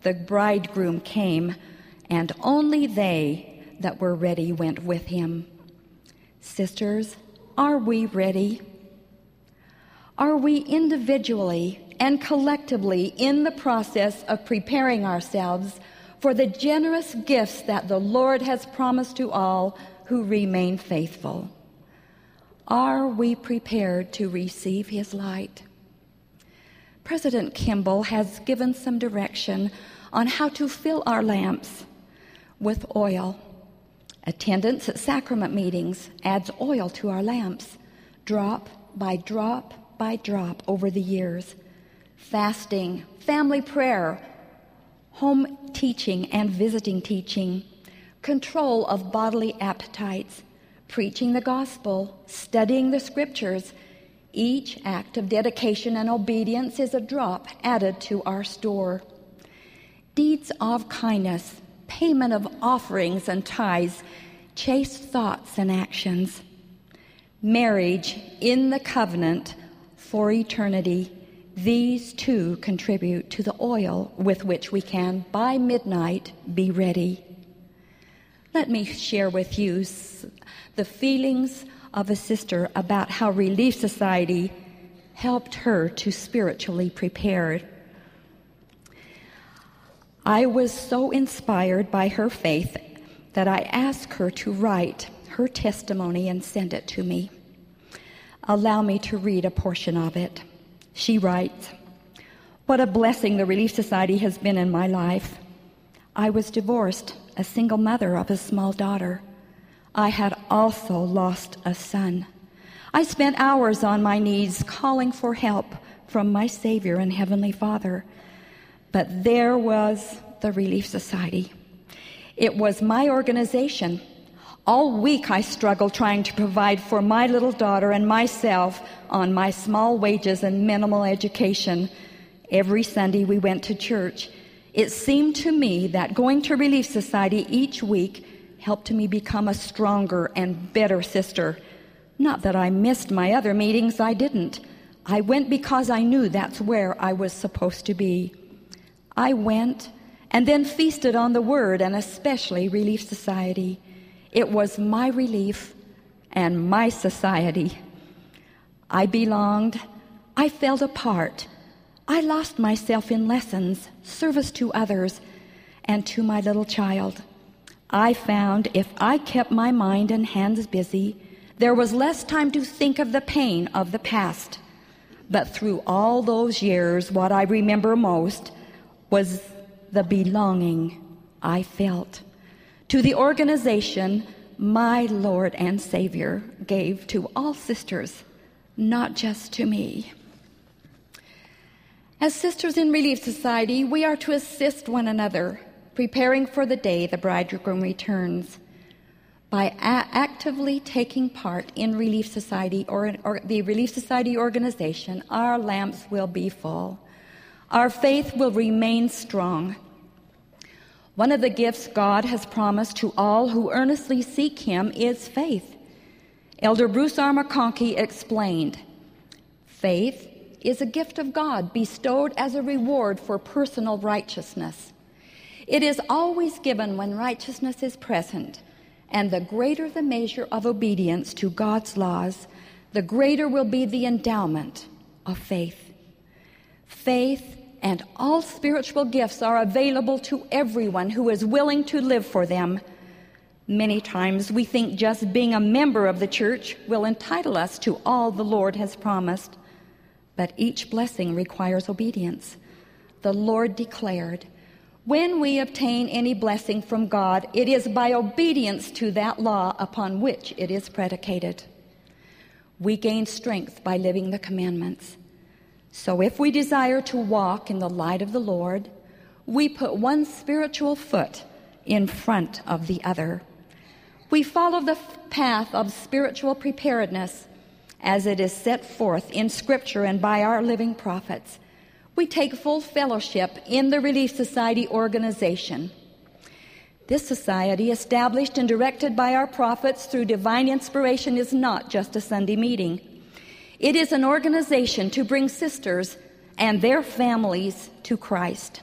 The bridegroom came, and only they that were ready went with him. Sisters, are we ready? Are we individually and collectively in the process of preparing ourselves for the generous gifts that the Lord has promised to all who remain faithful. Are we prepared to receive His light? President Kimball has given some direction on how to fill our lamps with oil. Attendance at sacrament meetings adds oil to our lamps, drop by drop by drop over the years fasting, family prayer, home teaching and visiting teaching, control of bodily appetites, preaching the gospel, studying the scriptures. Each act of dedication and obedience is a drop added to our store. Deeds of kindness, payment of offerings and tithes, chaste thoughts and actions. Marriage in the covenant for eternity these too contribute to the oil with which we can, by midnight, be ready. Let me share with you the feelings of a sister about how Relief Society helped her to spiritually prepare. I was so inspired by her faith that I asked her to write her testimony and send it to me. Allow me to read a portion of it. She writes, What a blessing the Relief Society has been in my life. I was divorced, a single mother of a small daughter. I had also lost a son. I spent hours on my knees calling for help from my Savior and Heavenly Father. But there was the Relief Society. It was my organization all week I struggled trying to provide for my little daughter and myself on my small wages and minimal education. Every Sunday we went to church. It seemed to me that going to Relief Society each week helped me become a stronger and better sister. Not that I missed my other meetings, I didn't. I went because I knew that's where I was supposed to be. I went and then feasted on the Word and especially Relief Society. It was my relief and my society. I belonged. I felt a part. I lost myself in lessons, service to others, and to my little child. I found if I kept my mind and hands busy, there was less time to think of the pain of the past. But through all those years, what I remember most was the belonging I felt to the organization my Lord and Savior gave to all sisters, not just to me. As sisters in Relief Society, we are to assist one another, preparing for the day the bridegroom returns. By a- actively taking part in Relief Society or, or the Relief Society organization, our lamps will be full. Our faith will remain strong. One of the gifts God has promised to all who earnestly seek Him is faith. Elder Bruce R. McConkie explained faith is a gift of God bestowed as a reward for personal righteousness. It is always given when righteousness is present, and the greater the measure of obedience to God's laws, the greater will be the endowment of faith. Faith and all spiritual gifts are available to everyone who is willing to live for them. Many times we think just being a member of the church will entitle us to all the Lord has promised. But each blessing requires obedience. The Lord declared, When we obtain any blessing from God, it is by obedience to that law upon which it is predicated. We gain strength by living the commandments. So if we desire to walk in the light of the Lord, we put one spiritual foot in front of the other. We follow the path of spiritual preparedness as it is set forth in Scripture and by our living prophets. We take full fellowship in the Relief Society organization. This society, established and directed by our prophets through divine inspiration, is not just a Sunday meeting. It is an organization to bring sisters and their families to Christ.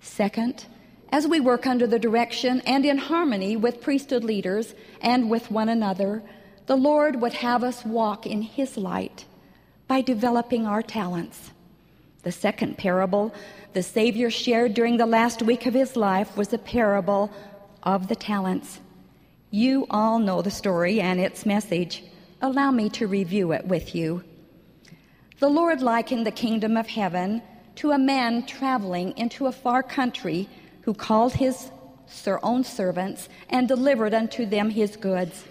Second, as we work under the direction and in harmony with priesthood leaders and with one another, the Lord would have us walk in His light by developing our talents. The second parable the Savior shared during the last week of His life was the parable of the talents. You all know the story and its message. Allow me to review it with you. The Lord likened the kingdom of heaven to a man traveling into a far country who called his their own servants and delivered unto them his goods.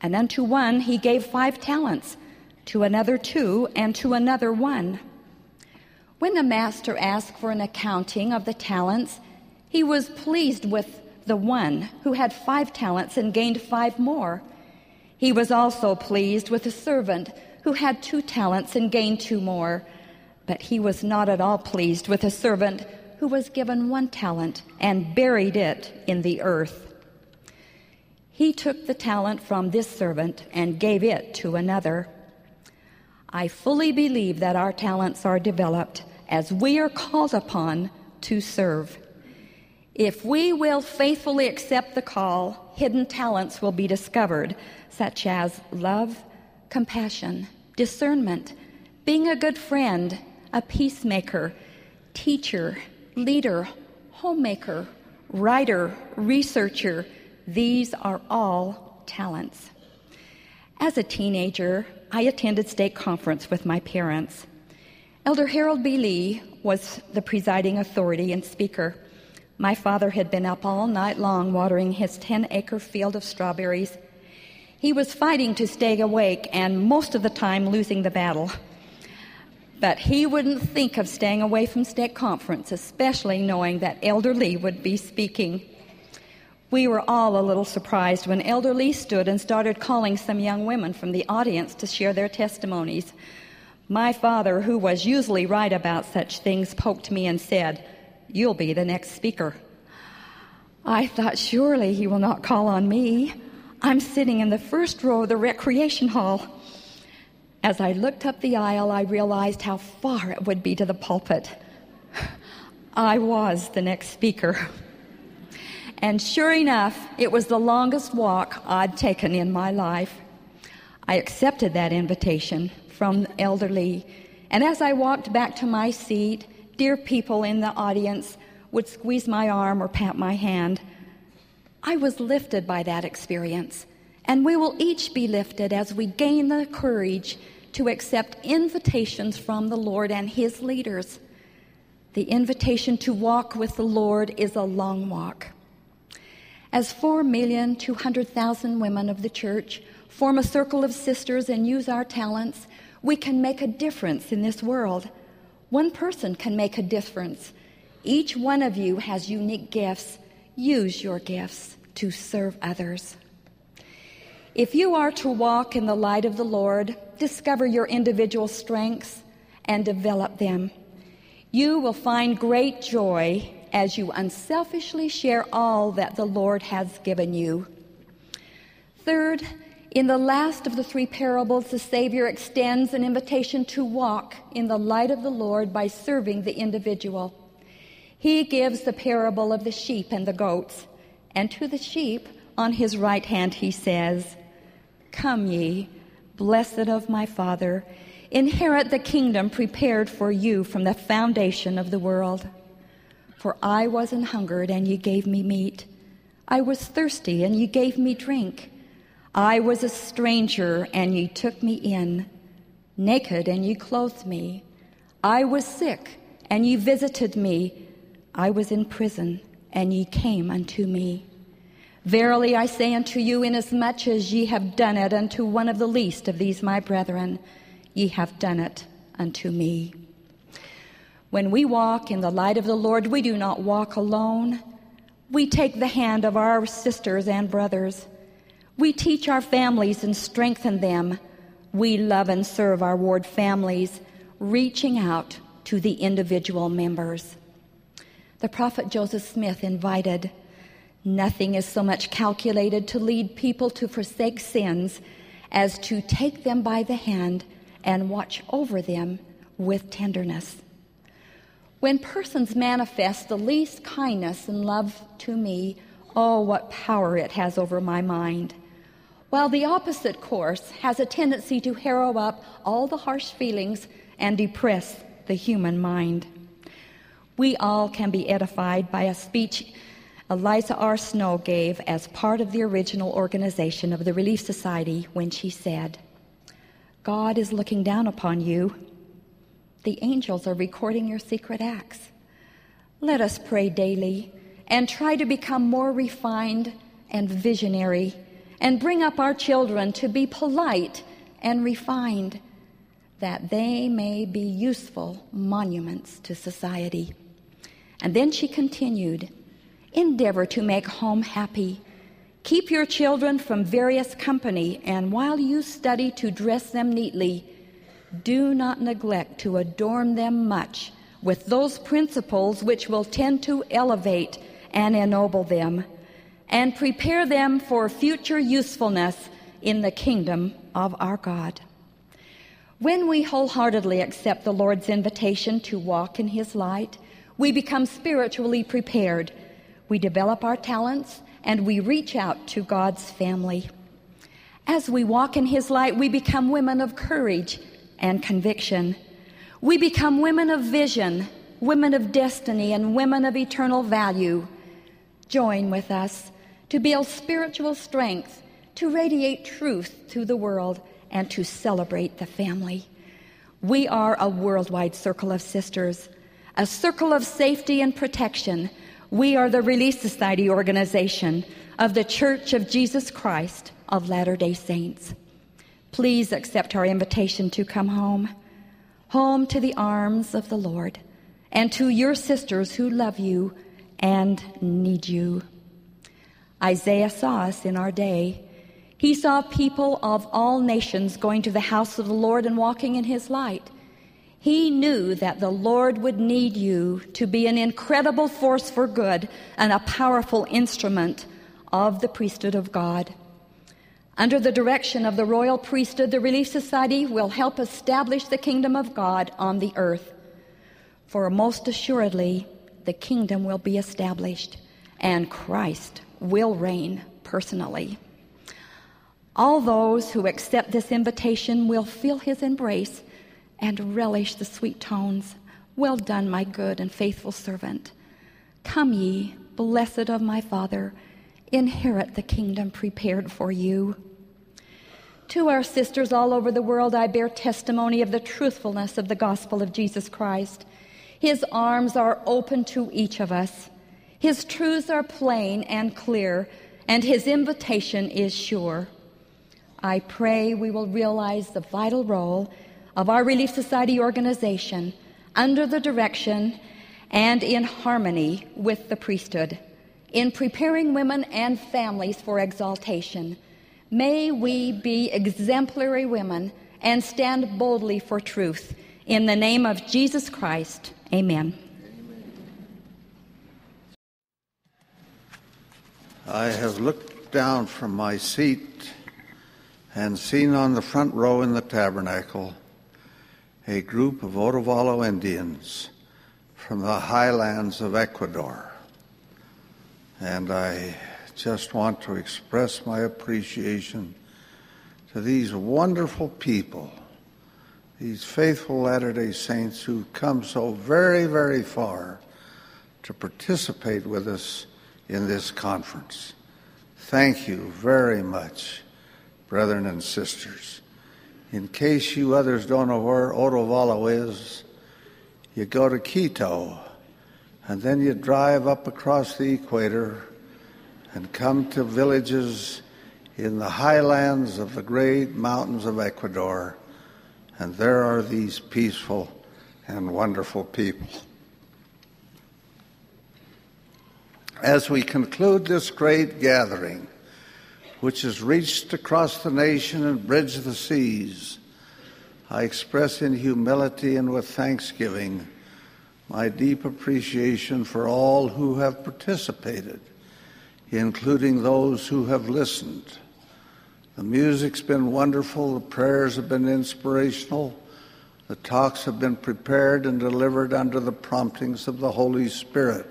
And unto one he gave five talents, to another two, and to another one. When the master asked for an accounting of the talents, he was pleased with the one who had five talents and gained five more. He was also pleased with a servant who had two talents and gained two more. But he was not at all pleased with a servant who was given one talent and buried it in the earth. He took the talent from this servant and gave it to another. I fully believe that our talents are developed as we are called upon to serve. If we will faithfully accept the call, hidden talents will be discovered, such as love, compassion, discernment, being a good friend, a peacemaker, teacher, leader, homemaker, writer, researcher, these are all talents. As a teenager, I attended stake conference with my parents. Elder Harold B. Lee was the presiding authority and speaker. My father had been up all night long watering his 10 acre field of strawberries. He was fighting to stay awake and most of the time losing the battle. But he wouldn't think of staying away from stake conference, especially knowing that Elder Lee would be speaking. We were all a little surprised when Elder Lee stood and started calling some young women from the audience to share their testimonies. My father, who was usually right about such things, poked me and said, You'll be the next speaker. I thought, surely he will not call on me. I'm sitting in the first row of the recreation hall. As I looked up the aisle, I realized how far it would be to the pulpit. I was the next speaker. And sure enough, it was the longest walk I'd taken in my life. I accepted that invitation from Elder Lee, and as I walked back to my seat, dear people in the audience would squeeze my arm or pat my hand. I was lifted by that experience, and we will each be lifted as we gain the courage to accept invitations from the Lord and His leaders. The invitation to walk with the Lord is a long walk. As 4,200,000 women of the church form a circle of sisters and use our talents, we can make a difference in this world. One person can make a difference. Each one of you has unique gifts. Use your gifts to serve others. If you are to walk in the light of the Lord, discover your individual strengths and develop them. You will find great joy as you unselfishly share all that the Lord has given you. Third, in the last of the three parables, the Savior extends an invitation to walk in the light of the Lord by serving the individual. He gives the parable of the sheep and the goats, and to the sheep on his right hand he says, Come ye, blessed of my Father, inherit the kingdom prepared for you from the foundation of the world. For I was an hungered, and ye gave me meat. I was thirsty, and ye gave me drink. I was a stranger, and ye took me in, naked, and ye clothed me. I was sick, and ye visited me. I was in prison, and ye came unto me. Verily I say unto you, inasmuch as ye have done it unto one of the least of these my brethren, ye have done it unto me. When we walk in the light of the Lord, we do not walk alone. We take the hand of our sisters and brothers. We teach our families and strengthen them. We love and serve our ward families, reaching out to the individual members. The prophet Joseph Smith invited, Nothing is so much calculated to lead people to forsake sins as to take them by the hand and watch over them with tenderness. When persons manifest the least kindness and love to me, oh, what power it has over my mind while the opposite course has a tendency to harrow up all the harsh feelings and depress the human mind. We all can be edified by a speech Eliza R. Snow gave as part of the original organization of the Relief Society when she said, God is looking down upon you. The angels are recording your secret acts. Let us pray daily and try to become more refined and visionary and bring up our children to be polite and refined, that they may be useful monuments to society. And then she continued Endeavor to make home happy. Keep your children from various company, and while you study to dress them neatly, do not neglect to adorn them much with those principles which will tend to elevate and ennoble them and prepare them for future usefulness in the kingdom of our God. When we wholeheartedly accept the Lord's invitation to walk in His light, we become spiritually prepared. We develop our talents and we reach out to God's family. As we walk in His light, we become women of courage and conviction. We become women of vision, women of destiny, and women of eternal value. Join with us to build spiritual strength, to radiate truth to the world, and to celebrate the family. We are a worldwide circle of sisters, a circle of safety and protection. We are the Relief Society organization of the Church of Jesus Christ of Latter day Saints. Please accept our invitation to come home, home to the arms of the Lord, and to your sisters who love you and need you. Isaiah saw us in our day. He saw people of all nations going to the house of the Lord and walking in his light. He knew that the Lord would need you to be an incredible force for good and a powerful instrument of the priesthood of God. Under the direction of the royal priesthood, the Relief Society will help establish the kingdom of God on the earth. For most assuredly, the kingdom will be established and Christ will reign personally. All those who accept this invitation will feel his embrace and relish the sweet tones. Well done, my good and faithful servant. Come ye, blessed of my Father, inherit the kingdom prepared for you. To our sisters all over the world, I bear testimony of the truthfulness of the gospel of Jesus Christ. His arms are open to each of us. His truths are plain and clear, and his invitation is sure. I pray we will realize the vital role of our Relief Society organization under the direction and in harmony with the priesthood in preparing women and families for exaltation. May we be exemplary women and stand boldly for truth. In the name of Jesus Christ, amen. I have looked down from my seat and seen on the front row in the tabernacle a group of Otavalo Indians from the highlands of Ecuador. And I just want to express my appreciation to these wonderful people, these faithful Latter day Saints who come so very, very far to participate with us in this conference. Thank you very much, brethren and sisters. In case you others don't know where Otavalo is, you go to Quito, and then you drive up across the equator and come to villages in the highlands of the great mountains of Ecuador, and there are these peaceful and wonderful people. As we conclude this great gathering, which has reached across the nation and bridged the seas, I express in humility and with thanksgiving my deep appreciation for all who have participated, including those who have listened. The music's been wonderful, the prayers have been inspirational, the talks have been prepared and delivered under the promptings of the Holy Spirit.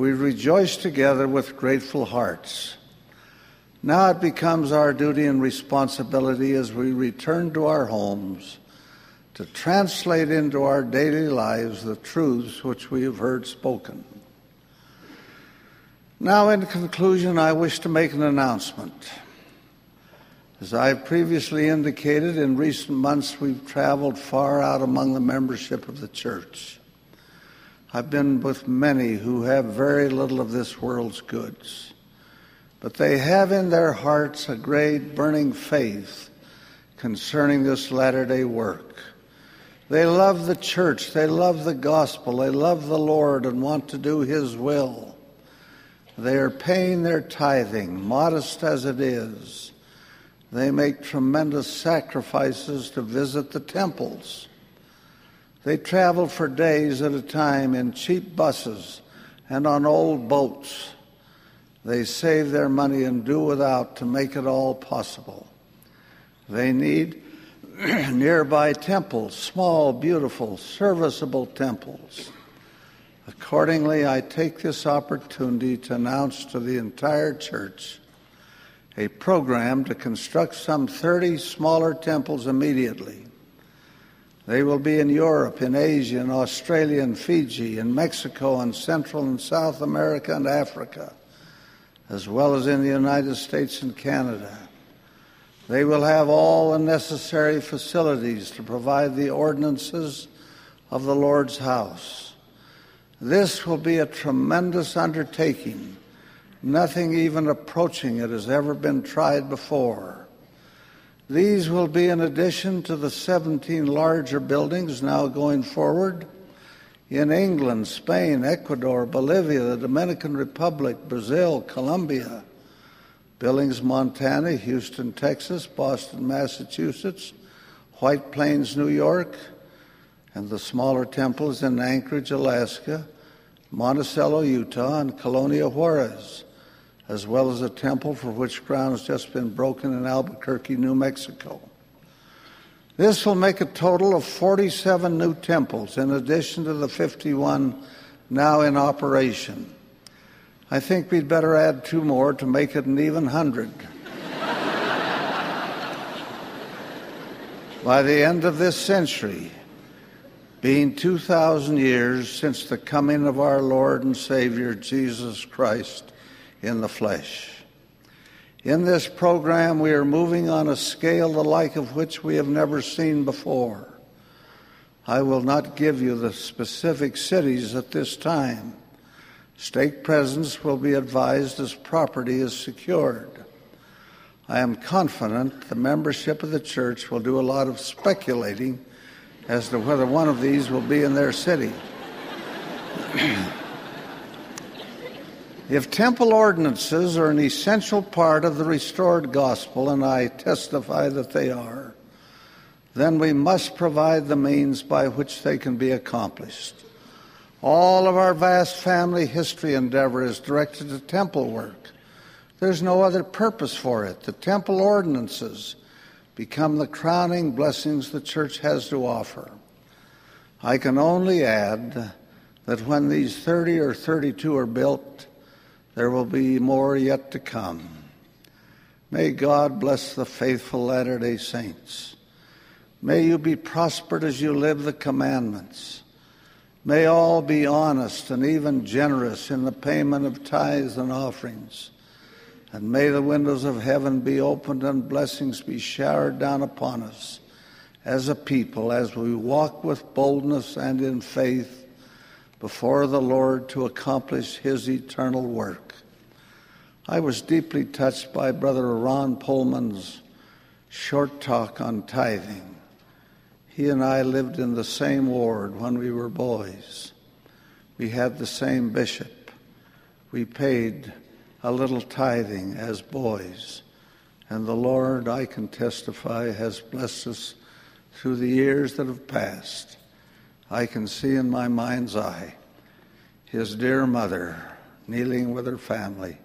We rejoice together with grateful hearts. Now it becomes our duty and responsibility as we return to our homes to translate into our daily lives the truths which we have heard spoken. Now, in conclusion, I wish to make an announcement. As I have previously indicated, in recent months we've traveled far out among the membership of the church. I've been with many who have very little of this world's goods, but they have in their hearts a great burning faith concerning this latter day work. They love the church, they love the gospel, they love the Lord and want to do His will. They are paying their tithing, modest as it is. They make tremendous sacrifices to visit the temples. They travel for days at a time in cheap buses and on old boats. They save their money and do without to make it all possible. They need nearby temples, small, beautiful, serviceable temples. Accordingly, I take this opportunity to announce to the entire church a program to construct some 30 smaller temples immediately. They will be in Europe, in Asia, in Australia, in Fiji, in Mexico, in Central and South America and Africa, as well as in the United States and Canada. They will have all the necessary facilities to provide the ordinances of the Lord's house. This will be a tremendous undertaking. Nothing even approaching it has ever been tried before. These will be in addition to the 17 larger buildings now going forward. In England, Spain, Ecuador, Bolivia, the Dominican Republic, Brazil, Colombia, Billings, Montana, Houston, Texas, Boston, Massachusetts, White Plains, New York, and the smaller temples in Anchorage, Alaska, Monticello, Utah, and Colonia Juarez, as well as a temple for which ground has just been broken in Albuquerque, New Mexico. This will make a total of 47 new temples in addition to the 51 now in operation. I think we'd better add two more to make it an even hundred. By the end of this century, being 2,000 years since the coming of our Lord and Savior Jesus Christ in the flesh. In this program, we are moving on a scale the like of which we have never seen before. I will not give you the specific cities at this time Stake presidents will be advised as property is secured. I am confident the membership of the church will do a lot of speculating as to whether one of these will be in their city. if temple ordinances are an essential part of the restored gospel, and I testify that they are, then we must provide the means by which they can be accomplished. All of our vast family history endeavor is directed to temple work. There's no other purpose for it. The temple ordinances become the crowning blessings the church has to offer. I can only add that when these 30 or 32 are built, there will be more yet to come. May God bless the faithful Latter day Saints. May you be prospered as you live the commandments. May all be honest and even generous in the payment of tithes and offerings. And may the windows of heaven be opened and blessings be showered down upon us as a people as we walk with boldness and in faith before the Lord to accomplish his eternal work. I was deeply touched by Brother Ron Poelman's short talk on tithing. He and I lived in the same ward when we were boys. We had the same bishop. We paid a little tithing as boys. And the Lord, I can testify, has blessed us through the years that have passed. I can see in my mind's eye his dear mother kneeling with her family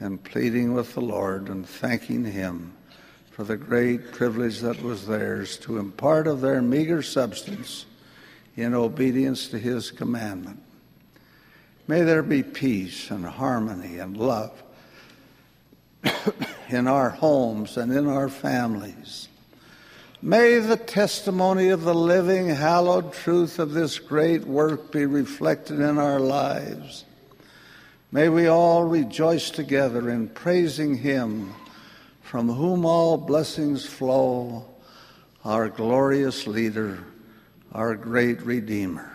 and pleading with the Lord and thanking him for the great privilege that was theirs to impart of their meager substance in obedience to his commandment. May there be peace and harmony and love in our homes and in our families. May the testimony of the living, hallowed truth of this great work be reflected in our lives. May we all rejoice together in praising Him from whom all blessings flow, our glorious leader, our great Redeemer.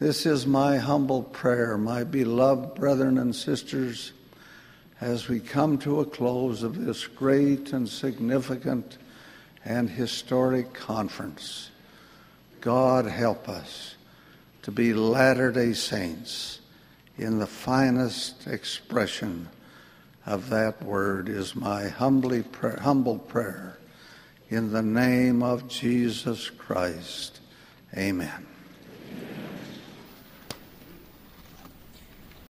This is my humble prayer, my beloved brethren and sisters, as we come to a close of this great and significant and historic conference. God help us to be Latter day Saints in the finest expression of that word is my humbly prayer, humble prayer. In the name of Jesus Christ, amen.